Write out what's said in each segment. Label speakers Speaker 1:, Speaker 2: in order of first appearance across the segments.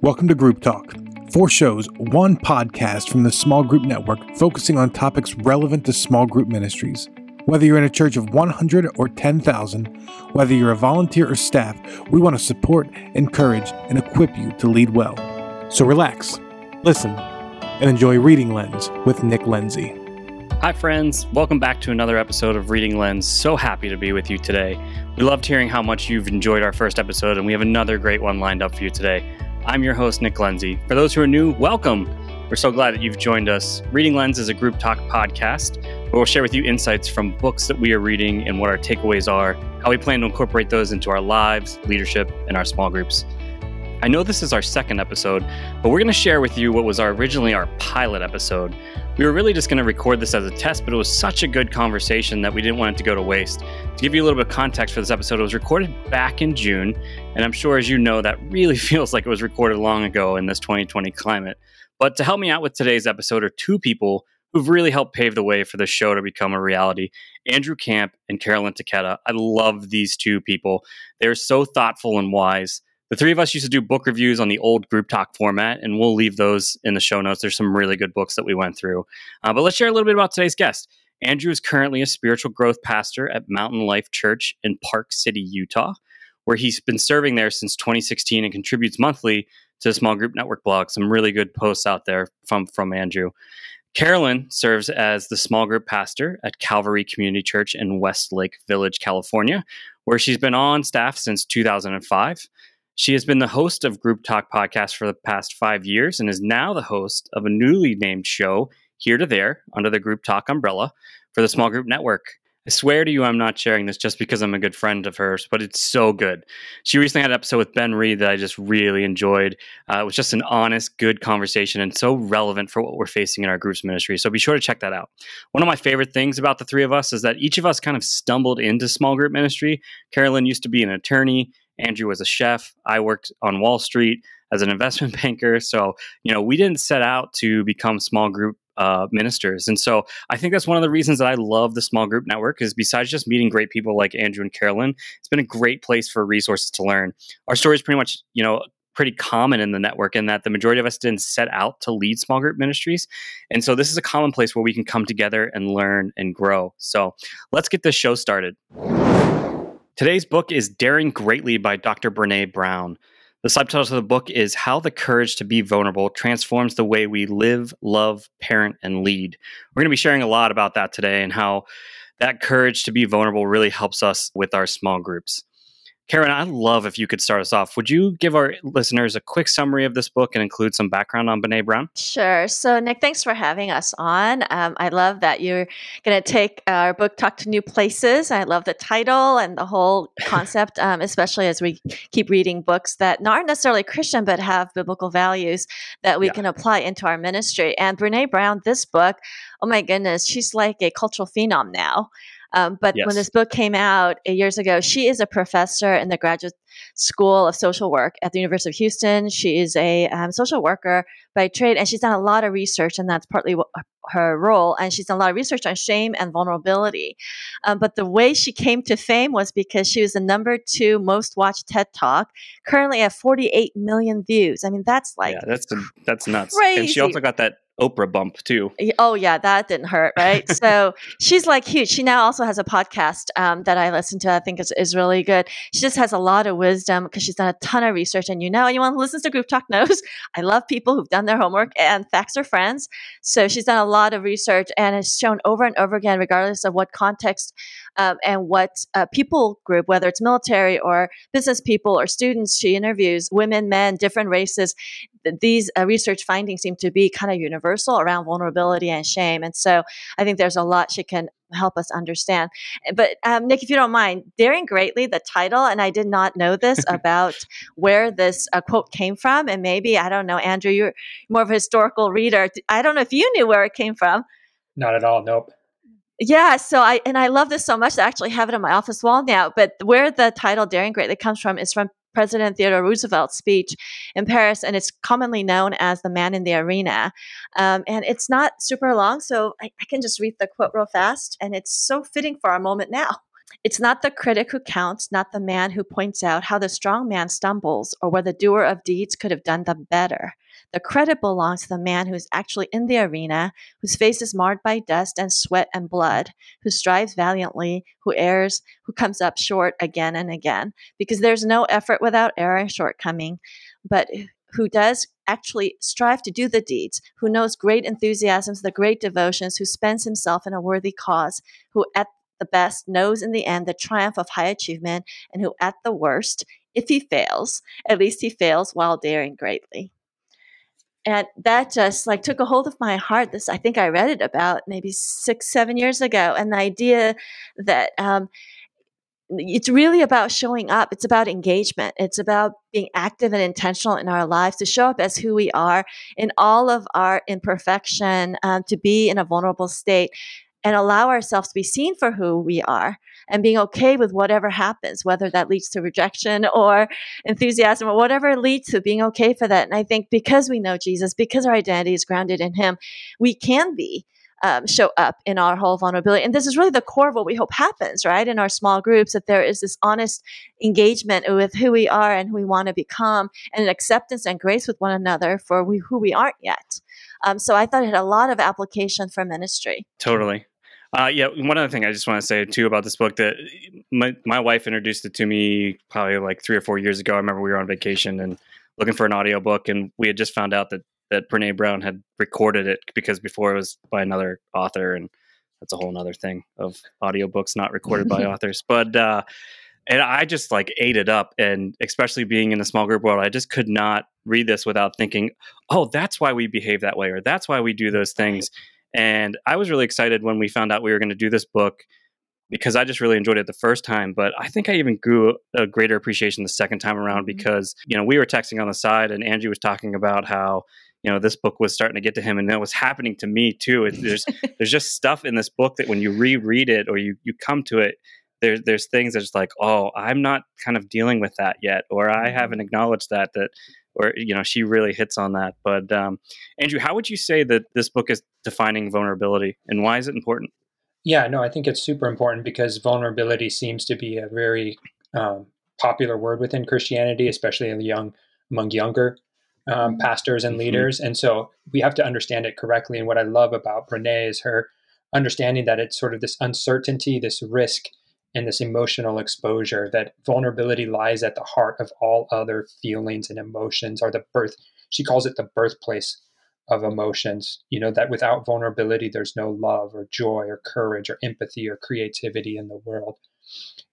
Speaker 1: Welcome to Group Talk. Four shows, one podcast from the Small Group Network focusing on topics relevant to small group ministries. Whether you're in a church of 100 or 10,000, whether you're a volunteer or staff, we want to support, encourage, and equip you to lead well. So relax, listen, and enjoy Reading Lens with Nick Lindsay.
Speaker 2: Hi, friends. Welcome back to another episode of Reading Lens. So happy to be with you today. We loved hearing how much you've enjoyed our first episode, and we have another great one lined up for you today. I'm your host, Nick Lindsay. For those who are new, welcome. We're so glad that you've joined us. Reading Lens is a group talk podcast where we'll share with you insights from books that we are reading and what our takeaways are, how we plan to incorporate those into our lives, leadership, and our small groups. I know this is our second episode, but we're going to share with you what was our, originally our pilot episode. We were really just going to record this as a test, but it was such a good conversation that we didn't want it to go to waste. To give you a little bit of context for this episode, it was recorded back in June, and I'm sure as you know, that really feels like it was recorded long ago in this 2020 climate. But to help me out with today's episode are two people who've really helped pave the way for the show to become a reality Andrew Camp and Carolyn Taketa. I love these two people. They're so thoughtful and wise the three of us used to do book reviews on the old group talk format, and we'll leave those in the show notes. There's some really good books that we went through. Uh, but let's share a little bit about today's guest. Andrew is currently a spiritual growth pastor at Mountain Life Church in Park City, Utah, where he's been serving there since 2016 and contributes monthly to the Small Group Network blog. Some really good posts out there from, from Andrew. Carolyn serves as the small group pastor at Calvary Community Church in Westlake Village, California, where she's been on staff since 2005. She has been the host of Group Talk podcast for the past five years and is now the host of a newly named show, Here to There, under the Group Talk umbrella for the Small Group Network. I swear to you, I'm not sharing this just because I'm a good friend of hers, but it's so good. She recently had an episode with Ben Reed that I just really enjoyed. Uh, it was just an honest, good conversation and so relevant for what we're facing in our group's ministry. So be sure to check that out. One of my favorite things about the three of us is that each of us kind of stumbled into small group ministry. Carolyn used to be an attorney. Andrew was a chef. I worked on Wall Street as an investment banker. So, you know, we didn't set out to become small group uh, ministers. And so I think that's one of the reasons that I love the small group network is besides just meeting great people like Andrew and Carolyn, it's been a great place for resources to learn. Our story is pretty much, you know, pretty common in the network in that the majority of us didn't set out to lead small group ministries. And so this is a common place where we can come together and learn and grow. So let's get this show started. Today's book is Daring Greatly by Dr. Brene Brown. The subtitle of the book is How the Courage to Be Vulnerable Transforms the Way We Live, Love, Parent, and Lead. We're going to be sharing a lot about that today and how that courage to be vulnerable really helps us with our small groups. Karen, I'd love if you could start us off. Would you give our listeners a quick summary of this book and include some background on Brene Brown?
Speaker 3: Sure. So, Nick, thanks for having us on. Um, I love that you're going to take our book Talk to New Places. I love the title and the whole concept, um, especially as we keep reading books that aren't necessarily Christian but have biblical values that we yeah. can apply into our ministry. And Brene Brown, this book, oh my goodness, she's like a cultural phenom now. Um, but yes. when this book came out years ago, she is a professor in the graduate school of social work at the University of Houston. She is a um, social worker by trade, and she's done a lot of research, and that's partly what, her role. And she's done a lot of research on shame and vulnerability. Um, but the way she came to fame was because she was the number two most watched TED Talk, currently at 48 million views. I mean, that's like
Speaker 2: yeah, that's that's nuts. Crazy. And she also got that Oprah bump too.
Speaker 3: Oh yeah, that didn't hurt, right? so she's like huge. She now also has a podcast um, that I listen to. I think is is really good. She just has a lot of wisdom because she's done a ton of research. And you know, anyone who listens to Group Talk knows I love people who've done their homework and facts are friends. So she's done a lot of research and has shown over and over again, regardless of what context um, and what uh, people group, whether it's military or business people or students, she interviews women, men, different races. These uh, research findings seem to be kind of universal around vulnerability and shame. And so I think there's a lot she can help us understand. But um, Nick, if you don't mind, daring greatly the title, and I did not know this about where this uh, quote came from, and maybe I don't know, Andrew, you're more of a historical reader. I don't know if you knew where it came from.
Speaker 4: Not at all. Nope.
Speaker 3: Yeah, so I and I love this so much. I actually have it on my office wall now. But where the title "Daring Greatly" comes from is from President Theodore Roosevelt's speech in Paris, and it's commonly known as "The Man in the Arena." Um, and it's not super long, so I, I can just read the quote real fast, and it's so fitting for our moment now. It's not the critic who counts, not the man who points out how the strong man stumbles or where the doer of deeds could have done them better. The credit belongs to the man who is actually in the arena, whose face is marred by dust and sweat and blood, who strives valiantly, who errs, who comes up short again and again. Because there's no effort without error and shortcoming, but who does actually strive to do the deeds, who knows great enthusiasms, the great devotions, who spends himself in a worthy cause, who at the best knows in the end the triumph of high achievement, and who at the worst, if he fails, at least he fails while daring greatly and that just like took a hold of my heart. This i think i read it about maybe six seven years ago. And the idea that um, it's really about showing up. It's about engagement. It's about being active and intentional in our lives to show up as who we are in all of our imperfection um, to be in a vulnerable state and allow ourselves to be seen for who we are and being okay with whatever happens, whether that leads to rejection or enthusiasm or whatever leads to being okay for that. And I think because we know Jesus, because our identity is grounded in Him, we can be. Um, show up in our whole vulnerability. And this is really the core of what we hope happens, right? In our small groups, that there is this honest engagement with who we are and who we want to become, and an acceptance and grace with one another for we, who we aren't yet. Um, so I thought it had a lot of application for ministry.
Speaker 2: Totally. Uh, yeah, one other thing I just want to say too about this book that my my wife introduced it to me probably like three or four years ago. I remember we were on vacation and looking for an audiobook, and we had just found out that that Brene Brown had recorded it because before it was by another author, and that's a whole other thing of audiobooks not recorded by authors. But uh, and I just like ate it up, and especially being in a small group world, I just could not read this without thinking, "Oh, that's why we behave that way," or "That's why we do those things." And I was really excited when we found out we were going to do this book because I just really enjoyed it the first time. But I think I even grew a greater appreciation the second time around mm-hmm. because, you know, we were texting on the side and Angie was talking about how, you know, this book was starting to get to him and that was happening to me too. It, there's there's just stuff in this book that when you reread it or you, you come to it, there's there's things that's like, oh, I'm not kind of dealing with that yet, or I mm-hmm. haven't acknowledged that that or you know she really hits on that but um, andrew how would you say that this book is defining vulnerability and why is it important
Speaker 4: yeah no i think it's super important because vulnerability seems to be a very um, popular word within christianity especially in the young among younger um, mm-hmm. pastors and mm-hmm. leaders mm-hmm. and so we have to understand it correctly and what i love about brene is her understanding that it's sort of this uncertainty this risk and this emotional exposure that vulnerability lies at the heart of all other feelings and emotions are the birth she calls it the birthplace of emotions. You know that without vulnerability there's no love or joy or courage or empathy or creativity in the world.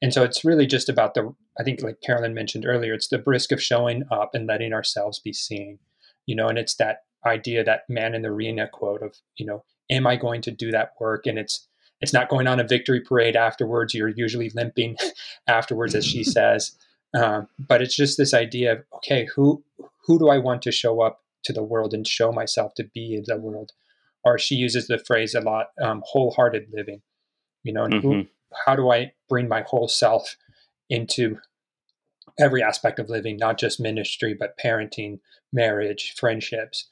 Speaker 4: And so it's really just about the i think like carolyn mentioned earlier it's the risk of showing up and letting ourselves be seen you know and it's that idea that man in the arena quote of you know am i going to do that work? And it's it's not going on a victory parade afterwards. You're usually limping afterwards, as she says. Um, but it's just this idea of okay, who who do I want to show up to the world and show myself to be in the world? Or she uses the phrase a lot, um, wholehearted living. You know, and mm-hmm. who, how do I bring my whole self into every aspect of living, not just ministry, but parenting, marriage, friendships,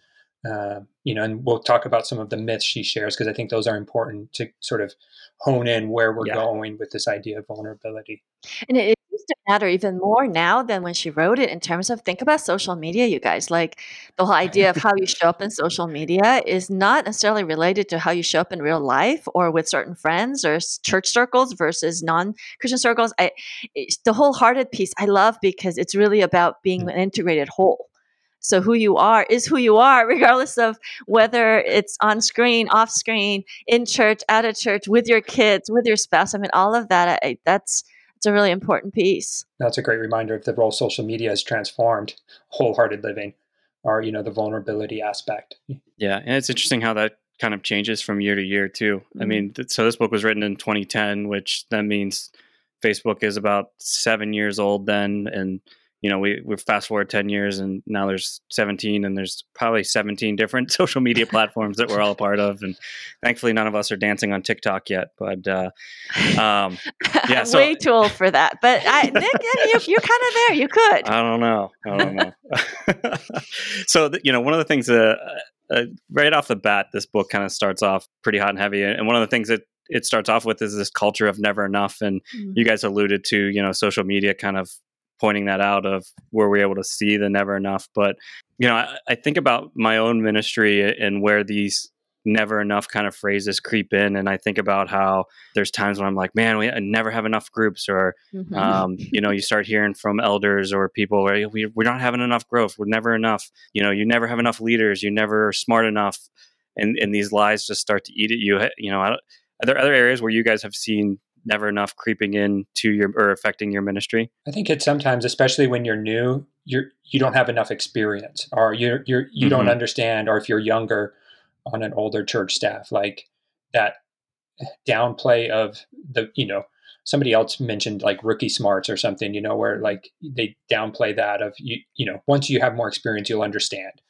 Speaker 4: uh, you know, and we'll talk about some of the myths she shares because I think those are important to sort of hone in where we're yeah. going with this idea of vulnerability.
Speaker 3: And it, seems to matter even more now than when she wrote it in terms of think about social media, you guys. Like the whole idea of how you show up in social media is not necessarily related to how you show up in real life or with certain friends or church circles versus non Christian circles. I, the wholehearted piece I love because it's really about being mm. an integrated whole so who you are is who you are, regardless of whether it's on screen, off screen, in church, out of church, with your kids, with your spouse. I mean, all of that. I, that's it's a really important piece.
Speaker 4: That's a great reminder of the role social media has transformed wholehearted living, or you know, the vulnerability aspect.
Speaker 2: Yeah, and it's interesting how that kind of changes from year to year too. Mm-hmm. I mean, so this book was written in 2010, which that means Facebook is about seven years old then, and you know, we we fast forward ten years, and now there's 17, and there's probably 17 different social media platforms that we're all a part of, and thankfully, none of us are dancing on TikTok yet. But uh, um,
Speaker 3: yeah, so, way too old for that. But I, Nick, you, you're kind of there. You could.
Speaker 2: I don't know. I don't know. so you know, one of the things that uh, uh, right off the bat, this book kind of starts off pretty hot and heavy, and one of the things that it starts off with is this culture of never enough, and
Speaker 3: Mhm.
Speaker 2: you guys alluded to you know social media kind of pointing that out of where we're able to see the never enough. But you know, I, I think about my own ministry and where these never enough kind of phrases creep in and i think about how there's times when i'm like man we never have enough groups or
Speaker 3: Mhm.
Speaker 2: um, you know you start hearing from elders or people where we, we're not having enough growth we're never enough you know you never have enough leaders you never smart enough and and these lies just start to eat at you you know I are there other areas where you guys have seen never enough creeping in to your or affecting your ministry
Speaker 4: I think it's sometimes, especially when you're new, you're you don't have enough experience, or you're you're you don't
Speaker 2: Mhm.
Speaker 4: understand, or if you're younger on an older church staff, like that downplay of the you know somebody else mentioned like rookie smarts or something, you know, where like they downplay that of you you know once you have more experience, you'll understand,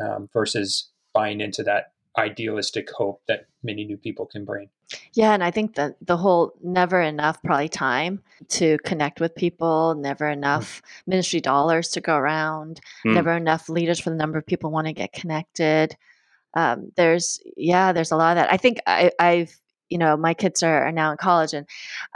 Speaker 4: um, versus buying into that idealistic hope that many new people can bring.
Speaker 3: Yeah, and I think that the whole never enough probably time to connect with people, never enough ministry dollars to go around,
Speaker 2: Mm.
Speaker 3: never enough leaders for the number of people want to get connected. Um, there's yeah, there's a lot of that. I think I, I've you know my kids are, are now in college, and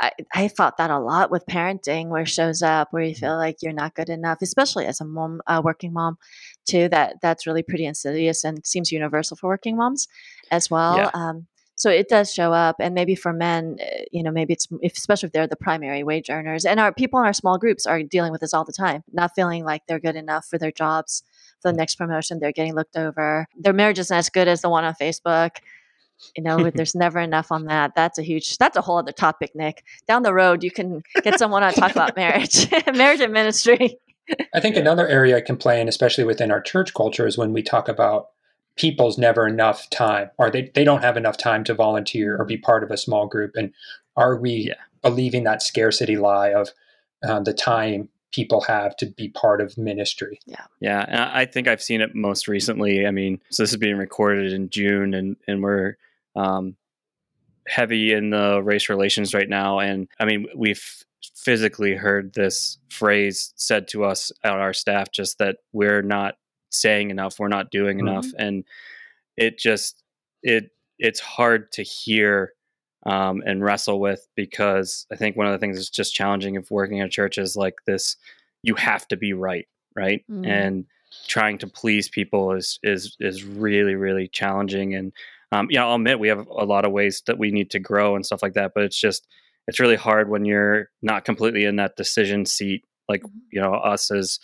Speaker 3: I, I felt that a lot with parenting, where it shows up where you feel like you're not good enough, especially as a mom, a working mom, too. That that's really pretty insidious and seems universal for working moms as well.
Speaker 2: Yeah.
Speaker 3: Um, so it does show up, and maybe for men, uh, you know, maybe it's if, especially if they're the primary wage earners, and our people in our small groups are dealing with this all the time, not feeling like they're good enough for their jobs. For the next promotion, they're getting looked over. Their marriage isn't as good as the one on Facebook. You know, there's never enough on that. That's a huge. That's a whole other topic, Nick. Down the road, you can get someone on to talk about marriage, marriage and ministry.
Speaker 4: I think another area i can play in, especially within our church culture, is when we talk about people's never enough time, or they, they don't have enough time to volunteer or be part of a small group. And are we
Speaker 2: Yeah.
Speaker 4: believing that scarcity lie of um, the time people have to be part of ministry?
Speaker 2: Yeah, Yeah. and I I think I've seen it most recently. I mean, so this is being recorded in June, and and we're um, heavy in the race relations right now. And I mean, we've physically heard this phrase said to us at our staff, just that we're not saying enough, we're not doing
Speaker 4: Mhm.
Speaker 2: enough, and it just it it's hard to hear um, and wrestle with because I think one of the things that's just challenging of working at a church is like this: you have to be right, right,
Speaker 3: Mm.
Speaker 2: and trying to please people is is is really really challenging. And um, you know, I'll admit we have a lot of ways that we need to grow and stuff like that, but it's just it's really hard when you're not completely in that decision seat, like
Speaker 3: Mhm.
Speaker 2: you know us as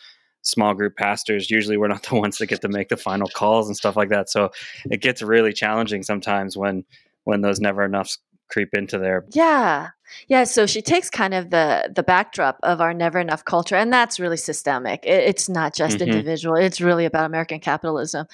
Speaker 2: small group pastors usually we're not the ones that get to make the final calls and stuff like that so it gets really challenging sometimes when when those never enoughs creep into there
Speaker 3: Yeah. Yeah. So she takes kind of the the backdrop of our never enough culture, and that's really systemic. It, it's not just
Speaker 2: Mhm.
Speaker 3: individual. It's really about American capitalism,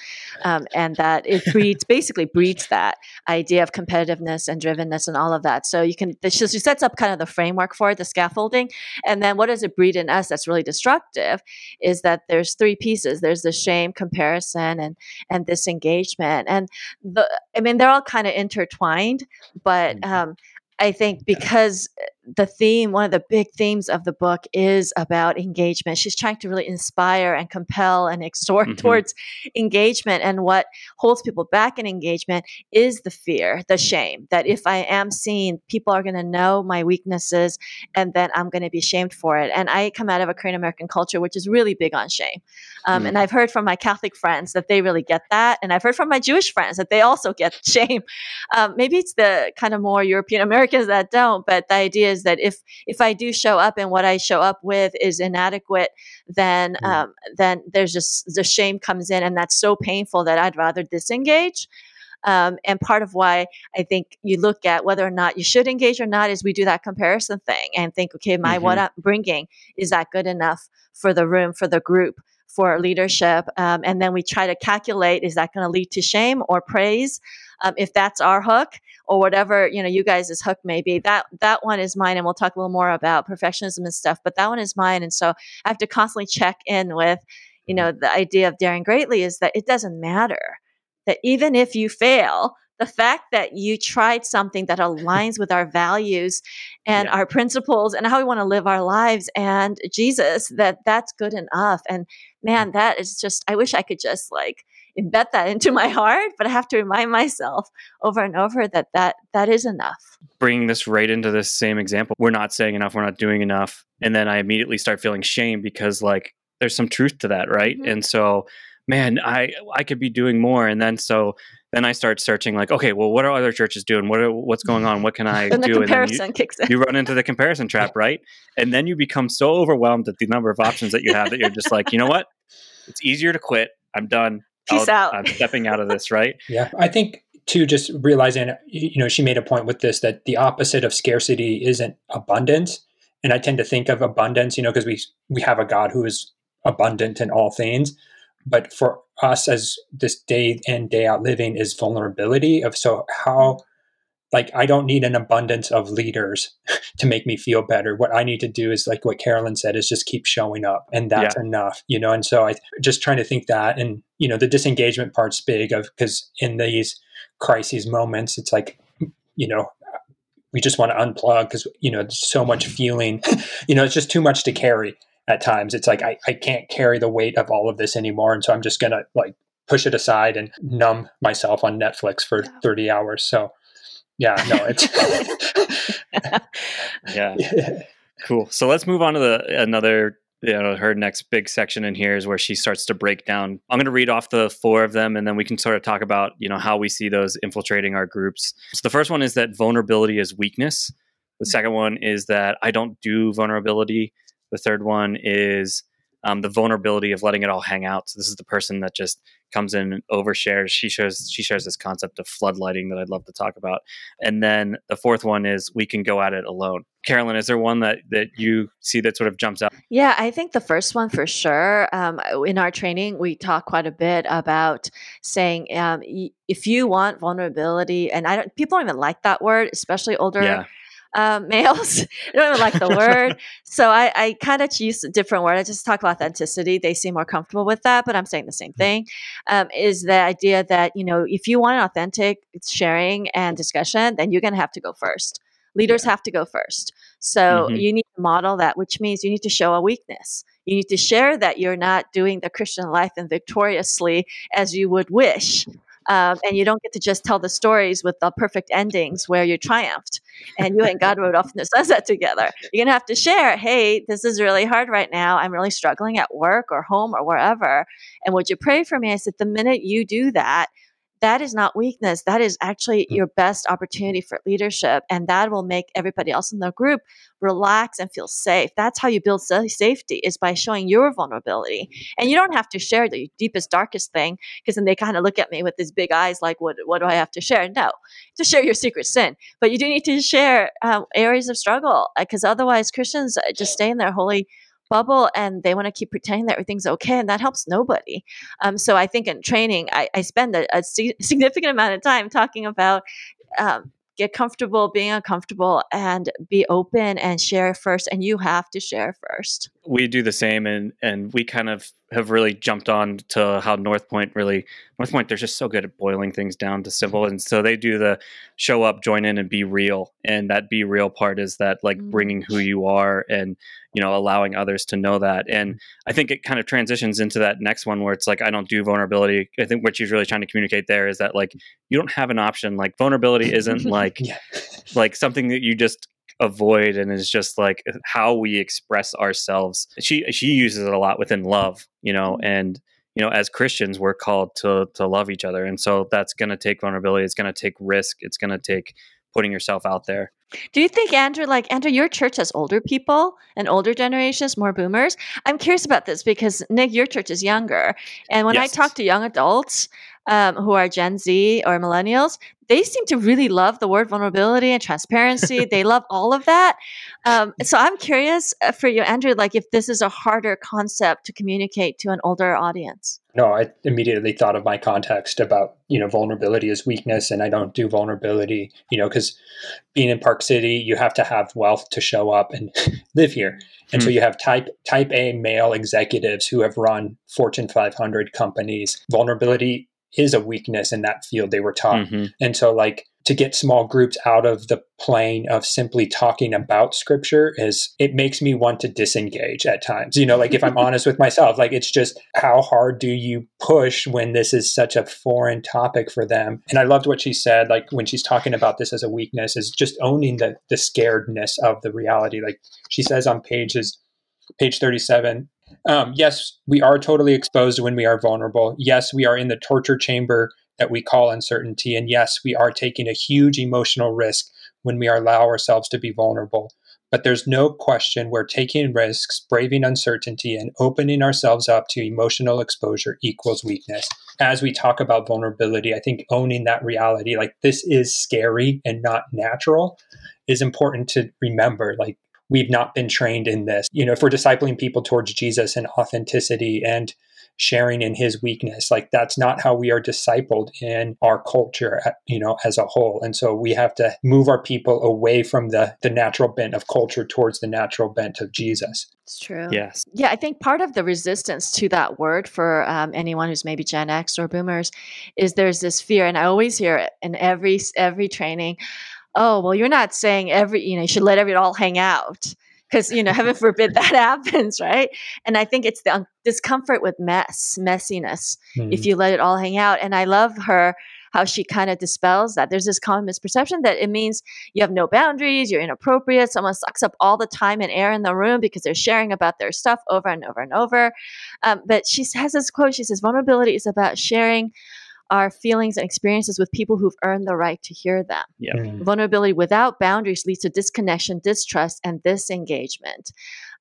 Speaker 3: um, and that it breeds basically breeds that idea of competitiveness and drivenness and all of that. So you can she, she sets up kind of the framework for it, the scaffolding, and then what does it breed in us that's really destructive is that there's three pieces. There's the shame, comparison, and and disengagement, and the I mean they're all kind of intertwined, but
Speaker 2: Mhm.
Speaker 3: um, I think because eh, the theme, one of the big themes of the book is about engagement. She's trying to really inspire and compel and exhort
Speaker 2: Mhm.
Speaker 3: towards engagement. And what holds people back in engagement is the fear, the shame that if I am seen, people are going to know my weaknesses and then I'm going to be shamed for it. And I come out of a Korean American culture, which is really big on shame. Um,
Speaker 2: Mm.
Speaker 3: And I've heard from my Catholic friends that they really get that. And I've heard from my Jewish friends that they also get shame um, maybe it's the kind of more European Americans that don't, but the idea is that if if I do show up and what I show up with is inadequate, then
Speaker 4: Mm.
Speaker 3: um, then there's just the shame comes in, and that's so painful that I'd rather disengage. Um, and part of why I think you look at whether or not you should engage or not is we do that comparison thing and think, okay, my what I'm bringing is that good enough for the room, for the group, for leadership, um, and then we try to calculate is that going to lead to shame or praise? Um, if that's our hook or whatever you know you guys' hook may be, that that one is mine, and we'll talk a little more about perfectionism and stuff. But that one is mine, and so I have to constantly check in with, you know, the idea of daring greatly is that it doesn't matter that even if you fail, the fact that you tried something that aligns with our values and
Speaker 2: Yeah.
Speaker 3: our principles and how we want to live our lives and Jesus, that that's good enough. And man, that is just, I wish I could just like embed that into my heart, but I have to remind myself over and over that that, that is enough.
Speaker 2: Bringing this right into this same example, we're not saying enough, we're not doing enough. And then I immediately start feeling shame because like there's some truth to that, right? Mm-hmm. And so, man, I I could be doing more. And then so then I start searching like, okay, well, what are other churches doing? What are, what's going on? What can I
Speaker 3: and
Speaker 2: do?
Speaker 3: The comparison
Speaker 2: and
Speaker 3: you, kicks in.
Speaker 2: You run into the comparison trap, right? And then you become so overwhelmed at the number of options that you have that you're just like, you know what? It's easier to quit. I'm done.
Speaker 3: Peace
Speaker 2: I'll,
Speaker 3: out.
Speaker 2: I'm stepping out of this, right?
Speaker 4: Yeah. I think too, just realizing, you know, she made a point with this that the opposite of scarcity isn't abundance. And I tend to think of abundance, you know, because we we have a God who is abundant in all things but for us as this day in day out living is vulnerability of so how like i don't need an abundance of leaders to make me feel better. What i need to do is like what carolyn said is just keep showing up and that's yeah. enough you know? And so i just trying to think that and you know the disengagement part's big of because in these crises moments it's like you know we just want to unplug because you know there's so much feeling you know it's just too much to carry at times. It's like I, I can't carry the weight of all of this anymore and so i'm just gonna like push it aside and numb myself on netflix for 30 hours. So yeah no it's
Speaker 2: yeah. Cool. So let's move on to the another you know her next big section in here is where she starts to break down. I'm going to read off the four of them and then we can sort of talk about you know how we see those infiltrating our groups. So the first one is that vulnerability is weakness. The second one is that i don't do vulnerability. The third one is um, the vulnerability of letting it all hang out. So this is the person that just comes in and overshares. She shares she shares this concept of floodlighting that I'd love to talk about. And then the fourth one is we can go at it alone. Carolyn, is there one that that you see that sort of jumps out?
Speaker 3: Yeah, I think the first one for sure. Um, in our training, we talk quite a bit about saying um, if you want vulnerability, and I don't people don't even like that word, especially older. Yeah um, males. I don't even like the word. So I, I kind of use a different word. I just talk about authenticity. They seem more comfortable with that, but I'm saying the same mm-hmm. thing. Um, is the idea that, you know, if you want an authentic sharing and discussion, then you're going to have to go first. Leaders yeah. have to go first. So mm-hmm. you need to model that, which means you need to show a weakness. You need to share that you're not doing the Christian life and victoriously as you would wish. Um, and you don't get to just tell the stories with the perfect endings where you triumphed and you and God rode off the sunset together. You're gonna have to share, hey, this is really hard right now. I'm really struggling at work or home or wherever. And would you pray for me? I said, the minute you do that, that is not weakness. That is actually mm. your best opportunity for leadership. And that will make everybody else in the group relax and feel safe. That's how you build safety is by showing your vulnerability. And you don't have to share the deepest, darkest thing because then they kind of look at me with these big eyes like, what, what do I have to share? No, to share your secret sin. But you do need to share um, areas of struggle because uh, otherwise Christians uh, just stay in their holy bubble and they want to keep pretending that everything's okay and that helps nobody. Um, so i think in training i, I spend a, a, significant amount of time talking about um, get comfortable being uncomfortable and be open and share first and you have to share first
Speaker 2: we do the same and and we kind of have really jumped on to how north point really north point they're just so good at boiling things down to simple and so they do the show up join in and be real and that be real part is that like mm. bringing who you are and you know allowing others to know that and i think it kind of transitions into that next one where it's like i don't do vulnerability i think what she's really trying to communicate there is that like you don't have an option like vulnerability isn't like yeah. like something that you just avoid and is just like how we express ourselves she she uses it a lot within love you know mm-hmm. and you know as christians we're called to to love each other and so that's going to take vulnerability it's going to take risk it's going to take putting yourself out there
Speaker 3: do you think andrew like andrew your church has older people and older generations more boomers i'm curious about this because nick your church is younger and when yes. i talk to young adults um, who are Gen Z or millennials, they seem to really love the word vulnerability and transparency. they love all of that. Um, so I'm curious uh, for you, Andrew, like if this is a harder concept to communicate to an older audience.
Speaker 4: No, I immediately thought of my context about, you know, vulnerability is weakness and I don't do vulnerability, you know, because being in Park City, you have to have wealth to show up and live here. And hmm. so you have type type A male executives who have run Fortune 500 companies. Vulnerability is a weakness in that field they were taught. Mm-hmm. And so like to get small groups out of the plane of simply talking about scripture is it makes me want to disengage at times. You know, like if I'm honest with myself, like it's just how hard do you push when this is such a foreign topic for them? And I loved what she said, like when she's talking about this as a weakness, is just owning the the scaredness of the reality. Like she says on pages page 37 um, yes, we are totally exposed when we are vulnerable. Yes, we are in the torture chamber that we call uncertainty. And yes, we are taking a huge emotional risk when we allow ourselves to be vulnerable. But there's no question we're taking risks, braving uncertainty, and opening ourselves up to emotional exposure equals weakness. As we talk about vulnerability, I think owning that reality, like this is scary and not natural, is important to remember. Like, we've not been trained in this. You know, if we're discipling people towards Jesus and authenticity and sharing in his weakness like that's not how we are discipled in our culture you know as a whole. And so we have to move our people away from the the natural bent of culture towards the natural bent of jesus.
Speaker 3: It's true.
Speaker 2: Yes.
Speaker 3: Yeah i think part of the resistance to that word for um, anyone who's maybe gen x or boomers is there's this fear and i always hear it in every every training oh well you're not saying every you know you should let every all hang out because you know heaven forbid that happens right? And i think it's the discomfort with mess messiness mm-hmm. if you let it all hang out. And i love her how she kind of dispels that. There's this common misperception that it means you have no boundaries you're inappropriate someone sucks up all the time and air in the room because they're sharing about their stuff over and over and over. Um, but she has this quote she says vulnerability is about sharing our feelings and experiences with people who've earned the right to hear them.
Speaker 2: Yeah.
Speaker 3: Mm. Vulnerability without boundaries leads to disconnection, distrust, and disengagement.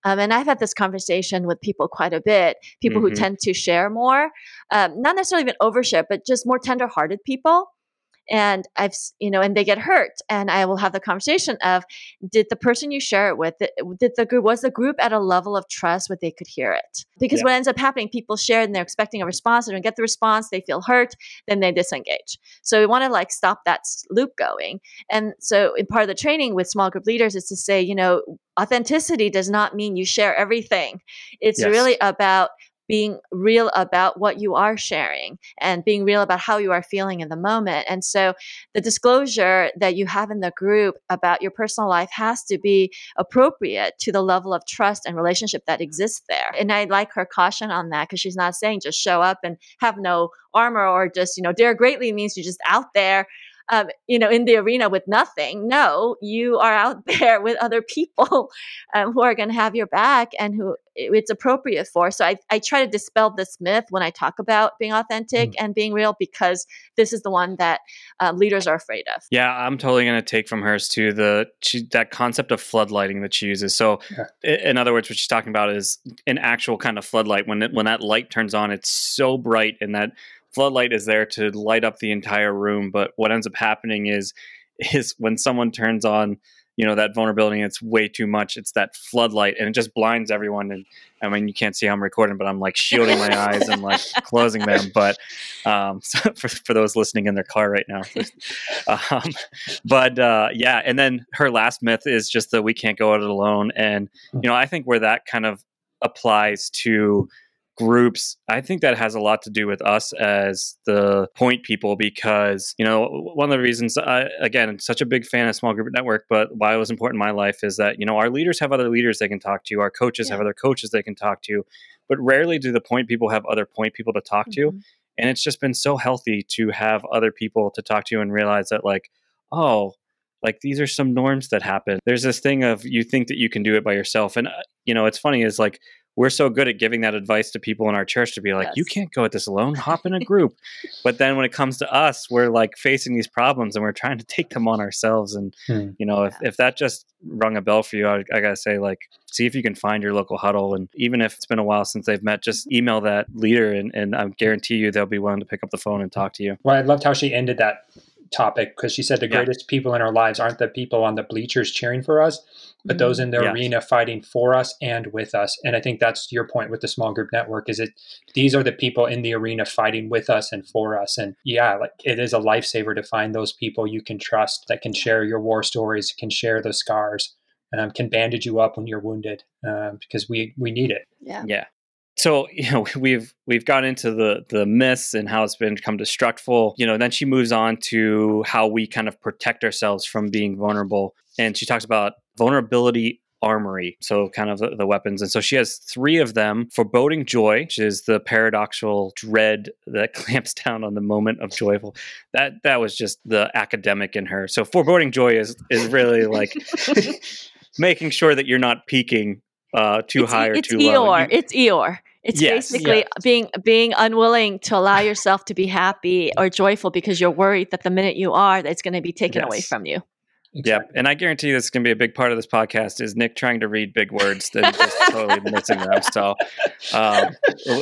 Speaker 3: Um, and I've had this conversation with people quite a bit, people mm-hmm. who tend to share more, um, not necessarily even overshare, but just more tenderhearted people and I've you know and they get hurt and I will have the conversation of did the person you share it with did the group was the group at a level of trust where they could hear it because yeah. what ends up happening people share and they're expecting a response they don't get the response they feel hurt then they disengage so we want to like stop that loop going and so in part of the training with small group leaders is to say you know authenticity does not mean you share everything it's yes. really about being real about what you are sharing and being real about how you are feeling in the moment. And so the disclosure that you have in the group about your personal life has to be appropriate to the level of trust and relationship that exists there. And I like her caution on that because she's not saying just show up and have no armor or just, you know, dare greatly means you're just out there um, you know, in the arena with nothing. No, you are out there with other people um, who are going to have your back and who it's appropriate for. So I, I try to dispel this myth when I talk about being authentic mm. and being real because this is the one that um, leaders are afraid of.
Speaker 2: Yeah, I'm totally going to take from hers too the she, that concept of floodlighting that she uses. So, yeah. in other words, what she's talking about is an actual kind of floodlight. When it, when that light turns on, it's so bright and that floodlight is there to light up the entire room but what ends up happening is is when someone turns on you know that vulnerability it's way too much it's that floodlight and it just blinds everyone and i mean you can't see how i'm recording but i'm like shielding my eyes and like closing them but um so for, for those listening in their car right now um but uh yeah and then her last myth is just that we can't go it alone and you know i think where that kind of applies to groups i think that has a lot to do with us as the point people because you know one of the reasons I, again I'm such a big fan of small group network but why it was important in my life is that you know our leaders have other leaders they can talk to our coaches yeah. have other coaches they can talk to but rarely do the point people have other point people to talk mm-hmm. to and it's just been so healthy to have other people to talk to and realize that like oh like these are some norms that happen there's this thing of you think that you can do it by yourself and uh, you know it's funny is like we're so good at giving that advice to people in our church to be like, yes. you can't go at this alone, hop in a group. but then when it comes to us, we're like facing these problems and we're trying to take them on ourselves. And, hmm. you know, if, if that just rung a bell for you, I, I got to say, like, see if you can find your local huddle. And even if it's been a while since they've met, just email that leader and, and I guarantee you they'll be willing to pick up the phone and talk to you.
Speaker 4: Well, I loved how she ended that topic because she said the yeah. greatest people in our lives aren't the people on the bleachers cheering for us, but mm-hmm. those in the yes. arena fighting for us and with us. And I think that's your point with the small group network is it these are the people in the arena fighting with us and for us. And yeah, like it is a lifesaver to find those people you can trust that can share your war stories, can share those scars. Um, can bandage you up when you're wounded um, because we we need it.
Speaker 3: Yeah.
Speaker 2: Yeah. So you know we've we've gone into the the myths and how it's been become destructful you know then she moves on to how we kind of protect ourselves from being vulnerable and she talks about vulnerability armory so kind of the, the, weapons and so she has three of them foreboding joy which is the paradoxical dread that clamps down on the moment of joyful that that was just the academic in her so foreboding joy is is really like making sure that you're not peaking uh, too
Speaker 3: it's,
Speaker 2: high or
Speaker 3: it's
Speaker 2: too
Speaker 3: Eeyore.
Speaker 2: low.
Speaker 3: It's Eeyore. It's
Speaker 2: Yes,
Speaker 3: basically
Speaker 2: yes.
Speaker 3: being being unwilling to allow yourself to be happy or joyful because you're worried that the minute you are, that it's going to be taken away from you.
Speaker 2: Yep, and I guarantee this is going to be a big part of this podcast is Nick trying to read big words and just totally missing them. So um,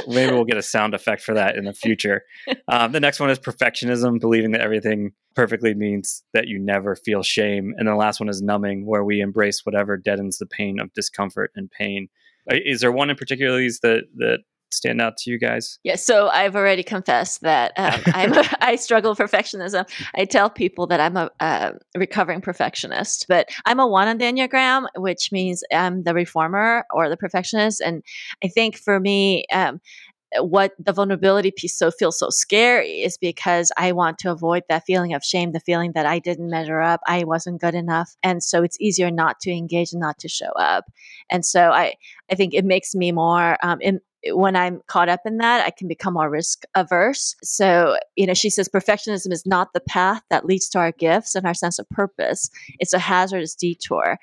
Speaker 2: maybe we'll get a sound effect for that in the future. Um, the next one is perfectionism, believing that everything perfectly means that you never feel shame, and the last one is numbing, where we embrace whatever deadens the pain of discomfort and pain. Uh, Is there one in particular these that that stand out to you guys?
Speaker 3: Yeah, so I've already confessed that um, I'm a, I struggle with perfectionism. I tell people that I'm a uh, recovering perfectionist, but I'm a one on the Enneagram, which means I'm the reformer or the perfectionist. And I think for me, um, what the vulnerability piece so feels so scary is because I want to avoid that feeling of shame, the feeling that I didn't measure up, I wasn't good enough, and so it's easier not to engage and not to show up. And so I I think it makes me more um, in when I'm caught up in that, I can become more risk averse. So, you know, she says perfectionism is not the path that leads to our gifts and our sense of purpose. It's a hazardous detour.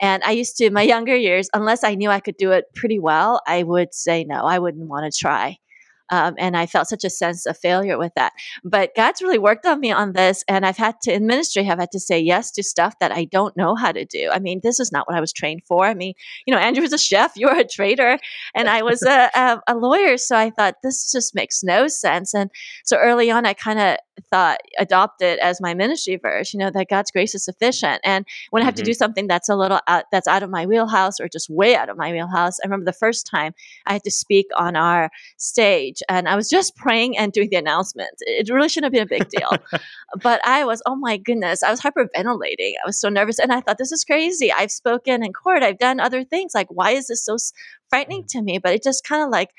Speaker 3: And I used to, in my younger years, unless I knew I could do it pretty well, I would say no, I wouldn't want to try. Um, and I felt such a sense of failure with that. But God's really worked on me on this, and I've had to in ministry have had to say yes to stuff that I don't know how to do. I mean, this is not what I was trained for. I mean, you know, Andrew was a chef, you were a trader, and I was a, a, a lawyer. So I thought this just makes no sense. And so early on, I kind of thought adopt it as my ministry verse. You know, that God's grace is sufficient. And when I have to
Speaker 2: Mhm.
Speaker 3: do something that's a little out, that's out of my wheelhouse or just way out of my wheelhouse, I remember the first time I had to speak on our stage and I was just praying and doing the announcement. It really shouldn't have been a big deal. but I was, oh my goodness, I was hyperventilating. I was so nervous. And I thought, this is crazy. I've spoken in court, I've done other things. Like, why is this so frightening mm. to me? But it just kind of like,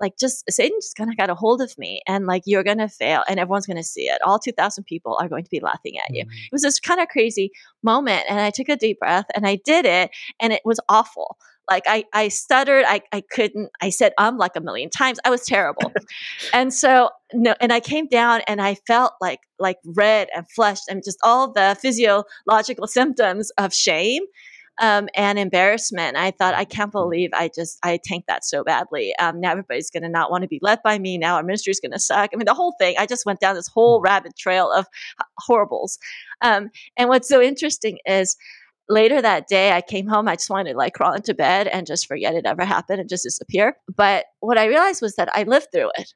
Speaker 3: like just Satan just kind of got a hold of me and like, you're going to fail and everyone's going to see it. All 2,000 people are going to be laughing at you. Mm. It was this kind of crazy moment. And I took a deep breath and I did it and it was awful like I, I stuttered I, I couldn't i said um like a million times. I was terrible. And so no and i came down and i felt like like red and flushed and just all the physiological symptoms of shame um, and embarrassment. I thought i can't believe i just i tanked that so badly. Um, now everybody's going to not want to be led by me. Now our ministry is going to suck. I mean the whole thing i just went down this whole rabbit trail of horribles. Um, and what's so interesting is later that day i came home i just wanted to like crawl into bed and just forget it ever happened and just disappear. But what i realized was that i lived through it.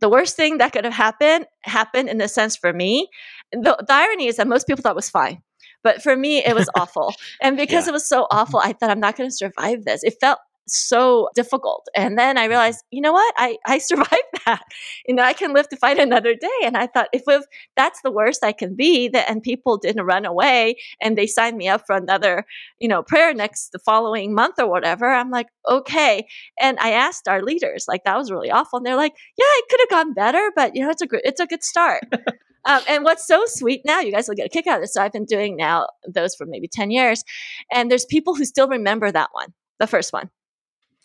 Speaker 3: The worst thing that could have happened happened in the sense for me the, the irony is that most people thought it was fine but for me it was awful. And because
Speaker 2: Yeah.
Speaker 3: it was so mm-hmm. awful i thought i'm not going to survive this. It felt so difficult. And then i realized you know what? I i survived that. You know i can live to fight another day. And i thought if, if that's the worst i can be that and people didn't run away and they signed me up for another you know prayer next the following month or whatever i'm like okay. And i asked our leaders like that was really awful. And they're like yeah it could have gone better but you know it's a good it's a good start. Um, and what's so sweet now you guys will get a kick out of this so i've been doing now those for maybe 10 years and there's people who still remember that one the first one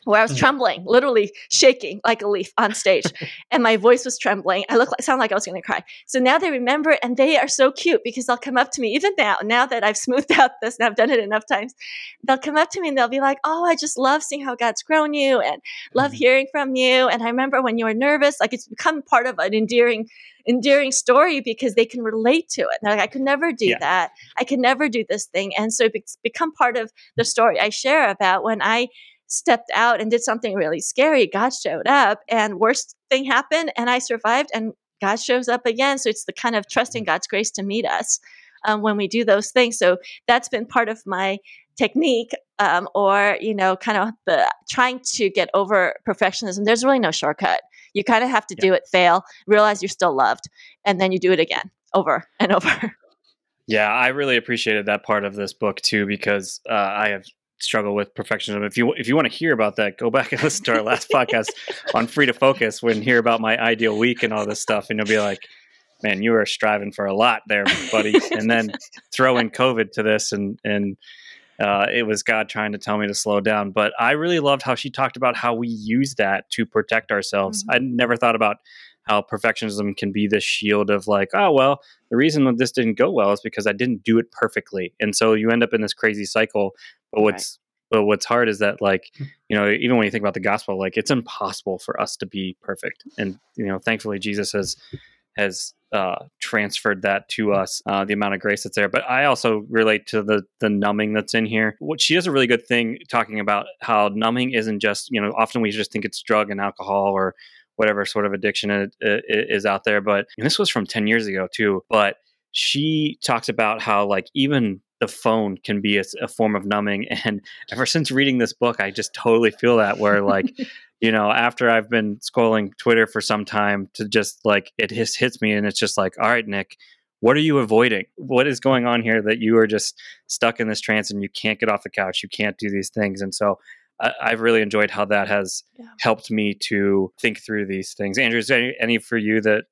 Speaker 3: where I was
Speaker 4: Mhm.
Speaker 3: trembling, literally shaking like a leaf on stage, and my voice was trembling. I looked like sound like I was going to cry. So now they remember it, and they are so cute because they'll come up to me even now. Now that I've smoothed out this and I've done it enough times, they'll come up to me and they'll be like, "Oh, I just love seeing how God's grown you, and love
Speaker 4: Mhm.
Speaker 3: hearing from you." And I remember when you were nervous, like it's become part of an endearing, endearing story because they can relate to it. They're like, "I could never do
Speaker 2: Yeah.
Speaker 3: that. I could never do this thing," and so it's become part of the story I share about when I stepped out and did something really scary, God showed up and worst thing happened and I survived and God shows up again. So it's the kind of trusting God's grace to meet us um, when we do those things. So that's been part of my technique um, or, you know, kind of the trying to get over perfectionism. There's really no shortcut. You kind of have to do it, fail, realize you're still loved, and then you do it again over and over.
Speaker 2: Yeah, I really appreciated that part of this book too because uh, I have struggle with perfectionism. If you if you want to hear about that, go back and listen to our last podcast on free to focus when hear about my ideal week and all this stuff, and you'll be like, man, you are striving for a lot there, buddy. and then throw in COVID to this, and and uh, it was God trying to tell me to slow down. But I really loved how she talked about how we use that to protect ourselves. Mm-hmm. I never thought about how perfectionism can be this shield of like, oh well, the reason that this didn't go well is because I didn't do it perfectly, and so you end up in this crazy cycle. But what's right. but what's hard is that like hmm. you know even when you think about the gospel, like it's impossible for us to be perfect, and you know thankfully Jesus has has uh, transferred that to us, uh, the amount of grace that's there. But I also relate to the the numbing that's in here. What she does a really good thing talking about how numbing isn't just you know often we just think it's drug and alcohol or whatever sort of addiction it, it is out there. But this was from 10 years ago too. But she talks about how like even the phone can be a, a, form of numbing. And ever since reading this book, I just totally feel that where like, you know, after I've been scrolling Twitter for some time to just like it hits, hits me and it's just like, all right, Nick, what are you avoiding? What is going on here that you are just stuck in this trance and you can't get off the couch? You can't do these things. And so I, have really enjoyed how that has yeah. helped me to think through these things. Andrew, is there any, any for you that,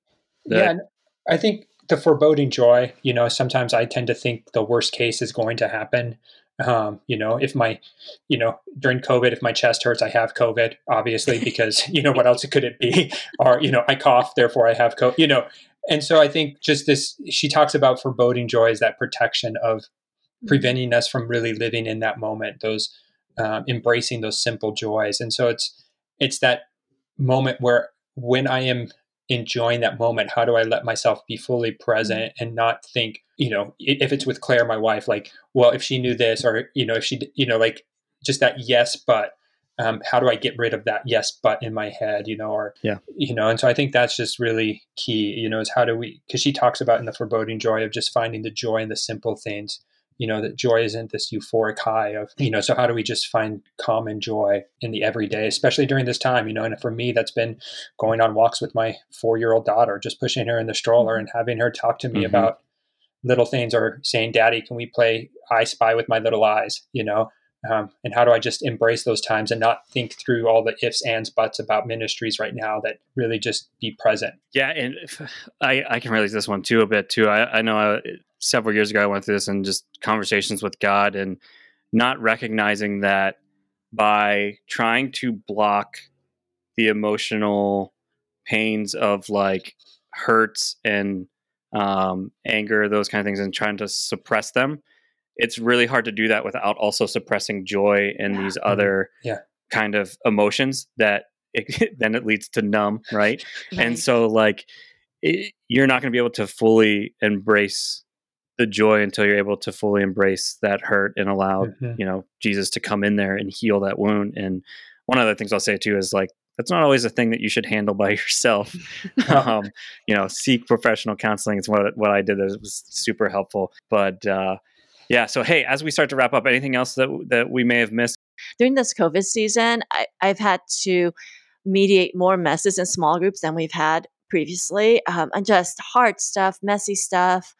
Speaker 2: that?
Speaker 4: Yeah, I think the foreboding joy. You know, sometimes I tend to think the worst case is going to happen. Um, you know, if my, you know, during COVID, if my chest hurts, I have COVID, obviously, because, you know, what else could it be? Or, you know, I cough, therefore I have COVID, you know. And so I think just this, she talks about foreboding joy as that protection of mm-hmm. preventing us from really living in that moment, those um, embracing those simple joys. And so it's it's that moment where when I am enjoying that moment, how do I let myself be fully present mm-hmm. and not think, you know, if it's with Claire, my wife, like, well, if she knew this, or you know, if she, you know, like just that yes, but um, how do I get rid of that yes, but in my head, you know, or
Speaker 2: yeah,
Speaker 4: you know, and so I think that's just really key, you know, is how do we? Because she talks about in the foreboding joy of just finding the joy in the simple things you know that joy isn't this euphoric high of you know so how do we just find common joy in the everyday especially during this time you know? And for me that's been going on walks with my four year old daughter just pushing her in the stroller and having her talk to me mm-hmm. about little things or saying daddy can we play i spy with my little eyes? you know um, and how do I just embrace those times and not think through all the ifs, ands, buts about ministries right now that really just be present?
Speaker 2: Yeah, and I, I can relate to this one too a bit too. I, I know uh, several years ago I went through this and just conversations with God and not recognizing that by trying to block the emotional pains of like hurts and um, anger, those kind of things, and trying to suppress them it's really hard to do that without also suppressing joy and yeah. these mm-hmm. other
Speaker 4: yeah.
Speaker 2: kind of emotions that it, then it leads to numb right, right. and so like it, you're not going to be able to fully embrace the joy until you're able to fully embrace that hurt and allow mm-hmm. you know jesus to come in there and heal that wound and one of the things i'll say too is like that's not always a thing that you should handle by yourself. um, you know, seek professional counseling. It's what what I did that was super helpful. But uh, yeah. So, hey, as we start to wrap up, anything else that that we may have missed?
Speaker 3: During this COVID season, I, I've had to mediate more messes in small groups than we've had previously, um, and just hard stuff, messy stuff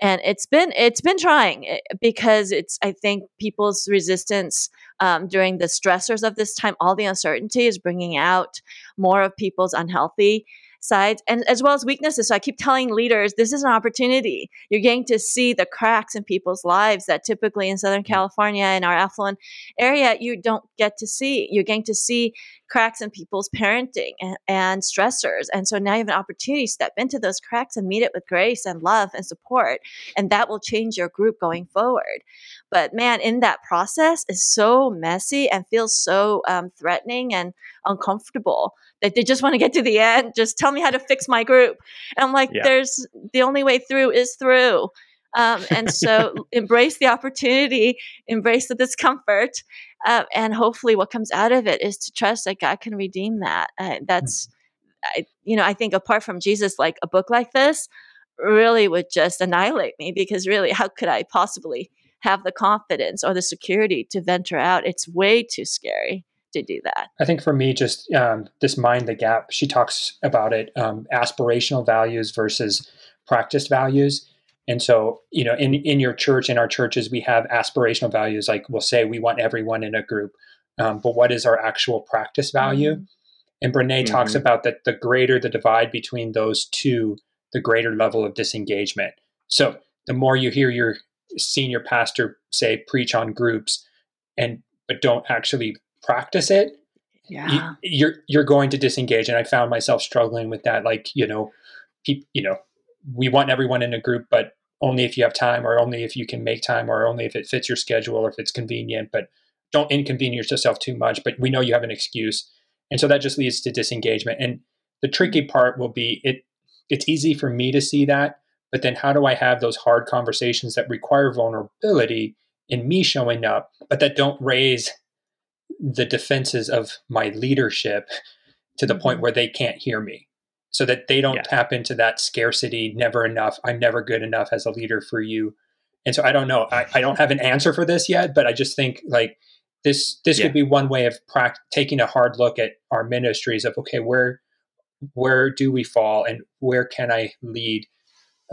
Speaker 3: and it's been it's been trying eh, because it's i think people's resistance um, during the stressors of this time all the uncertainty is bringing out more of people's unhealthy sides and as well as weaknesses. So I keep telling leaders this is an opportunity. You're getting to see the cracks in people's lives that typically in Southern mm. California in our affluent area you don't get to see. You're getting to see cracks in people's parenting and, and stressors. And so now you have an opportunity to step into those cracks and meet it with grace and love and support. And that will change your group going forward. But man, in that process is so messy and feels so um, threatening and uncomfortable that they just want to get to the end. Just tell me how to fix my group. And I'm like, yeah. there's the only way through is through. Um, and so embrace the opportunity, embrace the discomfort, uh, and hopefully what comes out of it is to trust that God can redeem that. Uh, that's, I, you know, I think apart from Jesus, like a book like this really would just annihilate me because really, how could I possibly have the confidence or the security to venture out? It's way too scary to do that.
Speaker 4: I think for me, just um, this mind the gap, she talks about it um, aspirational values versus practiced values And so, you know, in, in your church, in our churches, we have aspirational values. Like we'll say we want everyone in a group, um, but what is our actual practice value? Mm-hmm. And Brene mm-hmm. talks about that the greater the divide between those two, the greater level of disengagement. So the more you hear your senior pastor say preach on groups and but don't actually practice it,
Speaker 3: yeah. you,
Speaker 4: you're you're going to disengage. And I found myself struggling with that. Like, you know, pe- you know, we want everyone in a group, but only if you have time or only if you can make time or only if it fits your schedule or if it's convenient, but don't inconvenience yourself too much. But we know you have an excuse. And so that just leads to disengagement. And the tricky part will be it it's easy for me to see that, but then how do I have those hard conversations that require vulnerability in me showing up, but that don't raise the defenses of my leadership to the point mm-hmm. where they can't hear me? So that they don't yeah. tap into that scarcity, never enough, I'm never good enough as a leader for you. And so I don't know. I, I don't have an answer for this yet, but I just think like this this yeah. could be one way of pra- taking a hard look at our ministries of okay, where where do we fall and where can I lead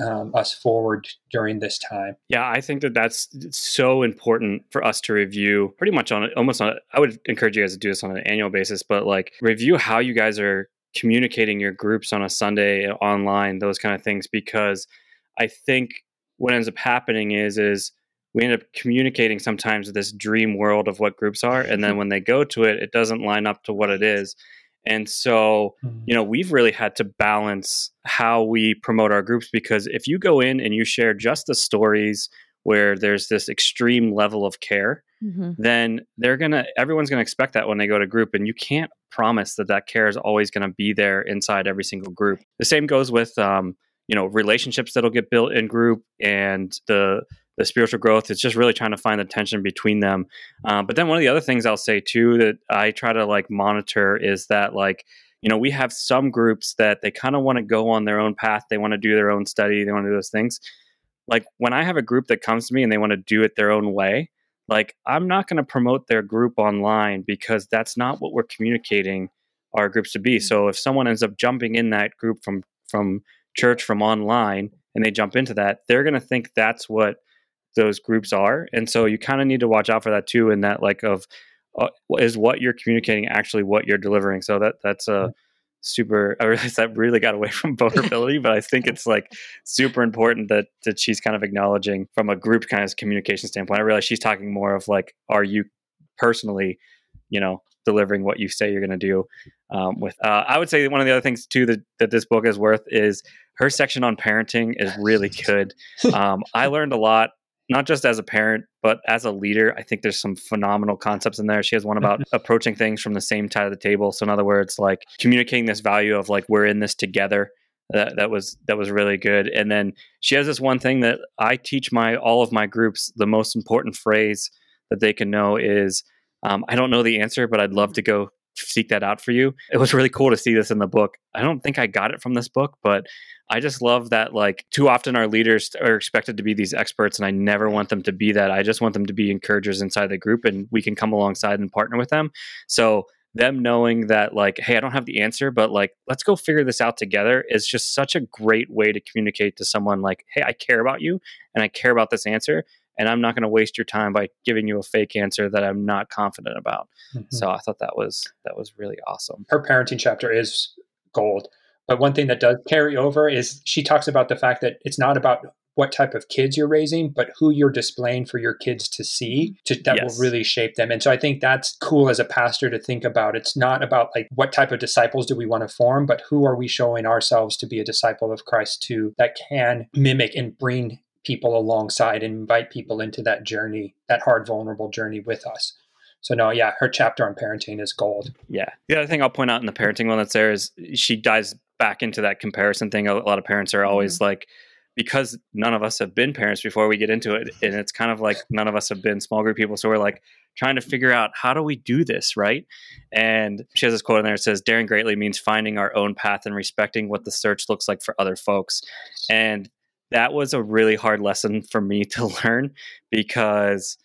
Speaker 4: um, us forward during this time.
Speaker 2: Yeah, I think that that's so important for us to review pretty much on almost on. I would encourage you guys to do this on an annual basis, but like review how you guys are communicating your groups on a Sunday uh, online, those kind of things, because I think what ends up happening is is we end up communicating sometimes this dream world of what groups are, and then when they go to it, it doesn't line up to what it is. And so, mm-hmm. you know, we've really had to balance how we promote our groups because if you go in and you share just the stories where there's this extreme level of care, mm-hmm. then they're gonna everyone's gonna expect that when they go to group, and you can't promise that that care is always going to be there inside every single group. The same goes with um, you know relationships that'll get built in group and the the spiritual growth. It's just really trying to find the tension between them. Uh, but then one of the other things I'll say too that I try to like monitor is that like you know we have some groups that they kind of want to go on their own path. They want to do their own study. They want to do those things. Like when I have a group that comes to me and they want to do it their own way, like i'm not going to promote their group online because that's not what we're communicating our groups to be. Mm. so if someone ends up jumping in that group from from church from online and they jump into that they're going to think that's what those groups are. And so you kind of need to watch out for that too and that like of uh, is what you're communicating actually what you're delivering. So that that's a super i realize that really got away from vulnerability but i think it's like super important that that she's kind of acknowledging from a group kind of communication standpoint. I realize she's talking more of like are you personally you know delivering what you say you're going to do um, with uh, i would say one of the other things too that, that this book is worth is her section on parenting is really good. Um, i learned a lot not just as a parent, but as a leader, I think there's some phenomenal concepts in there. She has one about mm-hmm. approaching things from the same side of the table. So in other words, like communicating this value of like we're in this together. That that was that was really good. And then she has this one thing that I teach my all of my groups. The most important phrase that they can know is, um, "I don't know the answer, but I'd love to go seek that out for you." It was really cool to see this in the book. I don't think I got it from this book, but I just love that like too often our leaders are expected to be these experts and I never want them to be that. I just want them to be encouragers inside the group and we can come alongside and partner with them. So them knowing that like hey, I don't have the answer but like let's go figure this out together is just such a great way to communicate to someone like hey, I care about you and I care about this answer and I'm not going to waste your time by giving you a fake answer that I'm not confident about. Mm-hmm. So I thought that was that was really awesome.
Speaker 4: Her parenting chapter is gold. But one thing that does carry over is she talks about the fact that it's not about what type of kids you're raising, but who you're displaying for your kids to see to, that yes. will really shape them. And so I think that's cool as a pastor to think about. It's not about like what type of disciples do we want to form, but who are we showing ourselves to be a disciple of Christ to that can mimic and bring people alongside and invite people into that journey, that hard, vulnerable journey with us. So no, yeah, her chapter on parenting is gold.
Speaker 2: Yeah. The other thing I'll point out in the parenting one that's there is she dives back into that comparison thing. A lot of parents are always mm-hmm. like, because none of us have been parents before we get into it, and it's kind of like none of us have been small group people. So we're like trying to figure out how do we do this, right? And she has this quote in there. It says, "Daring greatly means finding our own path and respecting what the search looks like for other folks." And that was a really hard lesson for me to learn because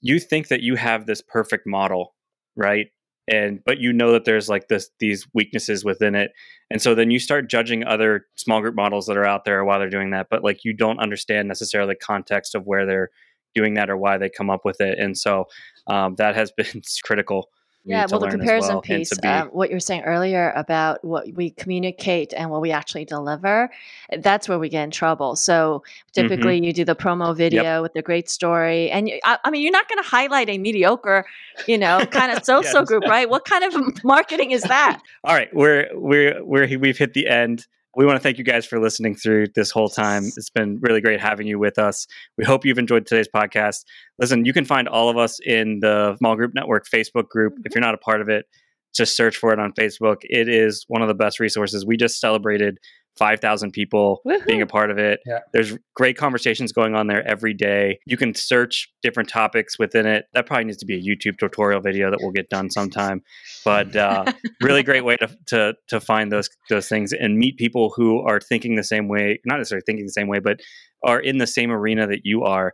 Speaker 2: you think that you have this perfect model, right? and but you know that there's like this these weaknesses within it. And so then you start judging other small group models that are out there while they're doing that but like you don't understand necessarily the context of where they're doing that or why they come up with it. And so um, that has been critical
Speaker 3: yeah well the comparison well piece be, uh, what you were saying earlier about what we communicate and what we actually deliver that's where we get in trouble so typically mm-hmm. you do the promo video yep. with the great story and you, I, I, mean you're not going to highlight a mediocre you know kind of social yes. group right what kind of marketing is that
Speaker 2: all right we're we're we're we've hit the end we want to thank you guys for listening through this whole time. It's been really great having you with us. We hope you've enjoyed today's podcast. Listen, you can find all of us in the Small Group Network Facebook group. If mm-hmm. you're not a part of it, just search for it on Facebook. It is one of the best resources. We just celebrated 5,000 people Woo-hoo. being a part of it. Yeah. There's great conversations going on there every day. You can search different topics within it. That probably needs to be a YouTube tutorial video that will get done sometime. But uh, really great way to, to, to find those those things and meet people who are thinking the same way, not necessarily thinking the same way, but are in the same arena that you are.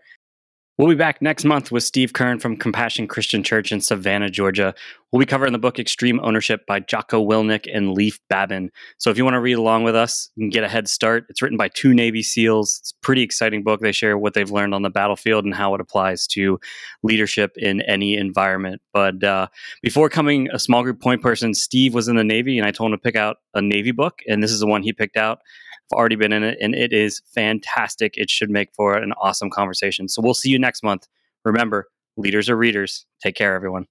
Speaker 2: We'll be back next month with Steve Kern from Compassion Christian Church in Savannah, Georgia. We'll be covering the book Extreme Ownership by Jocko Willink and Leif Babin. So if you want to read along with us and get a head start, it's written by two Navy SEALs. It's a pretty exciting book. They share what they've learned on the battlefield and how it applies to leadership in any environment. But uh, before coming a small group point person, Steve was in the Navy, and I told him to pick out a Navy book, and this is the one he picked out. Already been in it, and it is fantastic. It should make for an awesome conversation. So we'll see you next month. Remember, leaders are readers. Take care, everyone.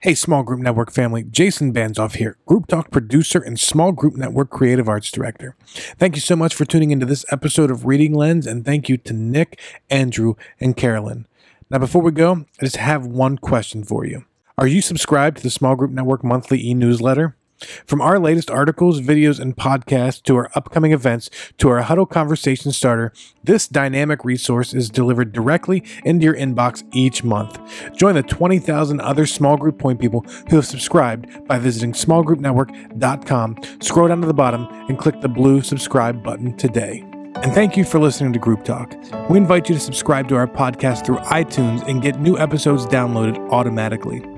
Speaker 1: Hey, Small Group Network family. Jason Banzoff here, Group Talk producer and Small Group Network creative arts director. Thank you so much for tuning into this episode of Reading Lens, and thank you to Nick, Andrew, and Carolyn. Now, before we go, I just have one question for you. Are you subscribed to the Small Group Network monthly e newsletter? From our latest articles, videos, and podcasts to our upcoming events to our Huddle Conversation Starter, this dynamic resource is delivered directly into your inbox each month. Join the 20,000 other small group point people who have subscribed by visiting smallgroupnetwork.com, scroll down to the bottom, and click the blue subscribe button today. And thank you for listening to Group Talk. We invite you to subscribe to our podcast through iTunes and get new episodes downloaded automatically.